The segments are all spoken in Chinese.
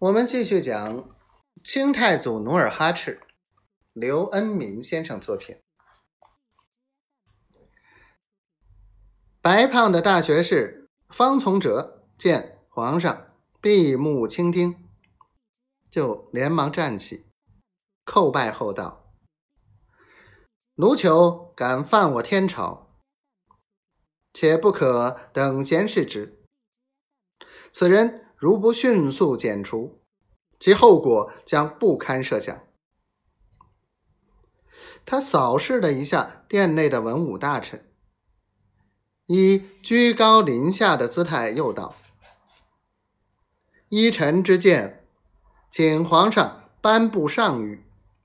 我们继续讲清太祖努尔哈赤，刘恩明先生作品。白胖的大学士方从哲见皇上闭目倾听，就连忙站起，叩拜后道：“奴囚敢犯我天朝，且不可等闲视之。此人。”如不迅速剪除，其后果将不堪设想。他扫视了一下殿内的文武大臣，以居高临下的姿态又道：“依臣之见，请皇上颁布上谕，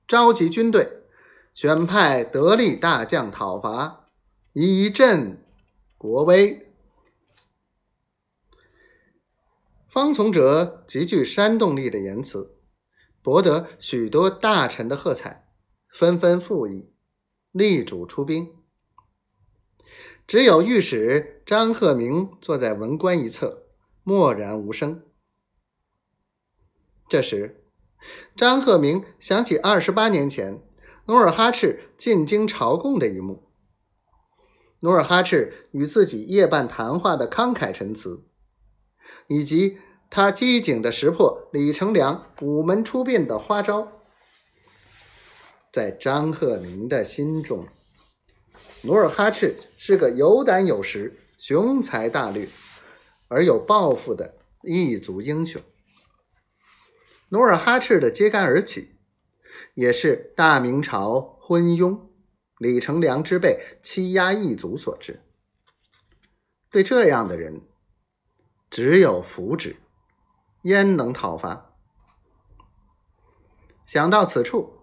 召集军队，选派得力大将讨伐，以振国威。”方从哲极具煽动力的言辞，博得许多大臣的喝彩，纷纷附议，力主出兵。只有御史张鹤鸣坐在文官一侧，默然无声。这时，张鹤鸣想起二十八年前努尔哈赤进京朝贡的一幕，努尔哈赤与自己夜半谈话的慷慨陈词，以及。他机警的识破李成梁午门出殡的花招，在张鹤鸣的心中，努尔哈赤是个有胆有识、雄才大略而有抱负的异族英雄。努尔哈赤的揭竿而起，也是大明朝昏庸、李成梁之辈欺压异族所致。对这样的人，只有扶植。焉能讨伐？想到此处，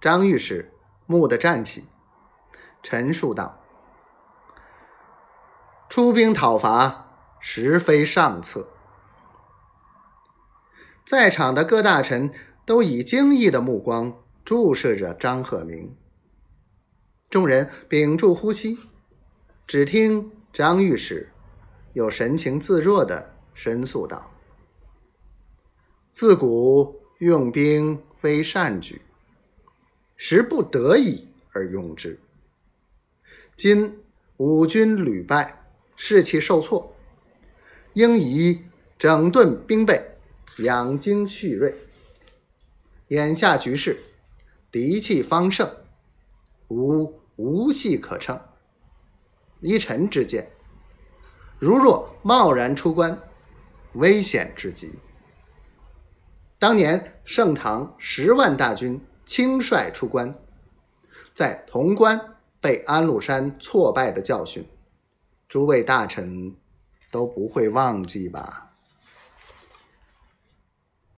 张御史蓦地站起，陈述道：“出兵讨伐，实非上策。”在场的各大臣都以惊异的目光注视着张鹤鸣。众人屏住呼吸，只听张御史又神情自若的申诉道。自古用兵非善举，时不得已而用之。今五军屡败，士气受挫，应以整顿兵备，养精蓄锐。眼下局势，敌气方盛，吾无戏可乘。依臣之见，如若贸然出关，危险至极。当年盛唐十万大军轻率出关，在潼关被安禄山挫败的教训，诸位大臣都不会忘记吧？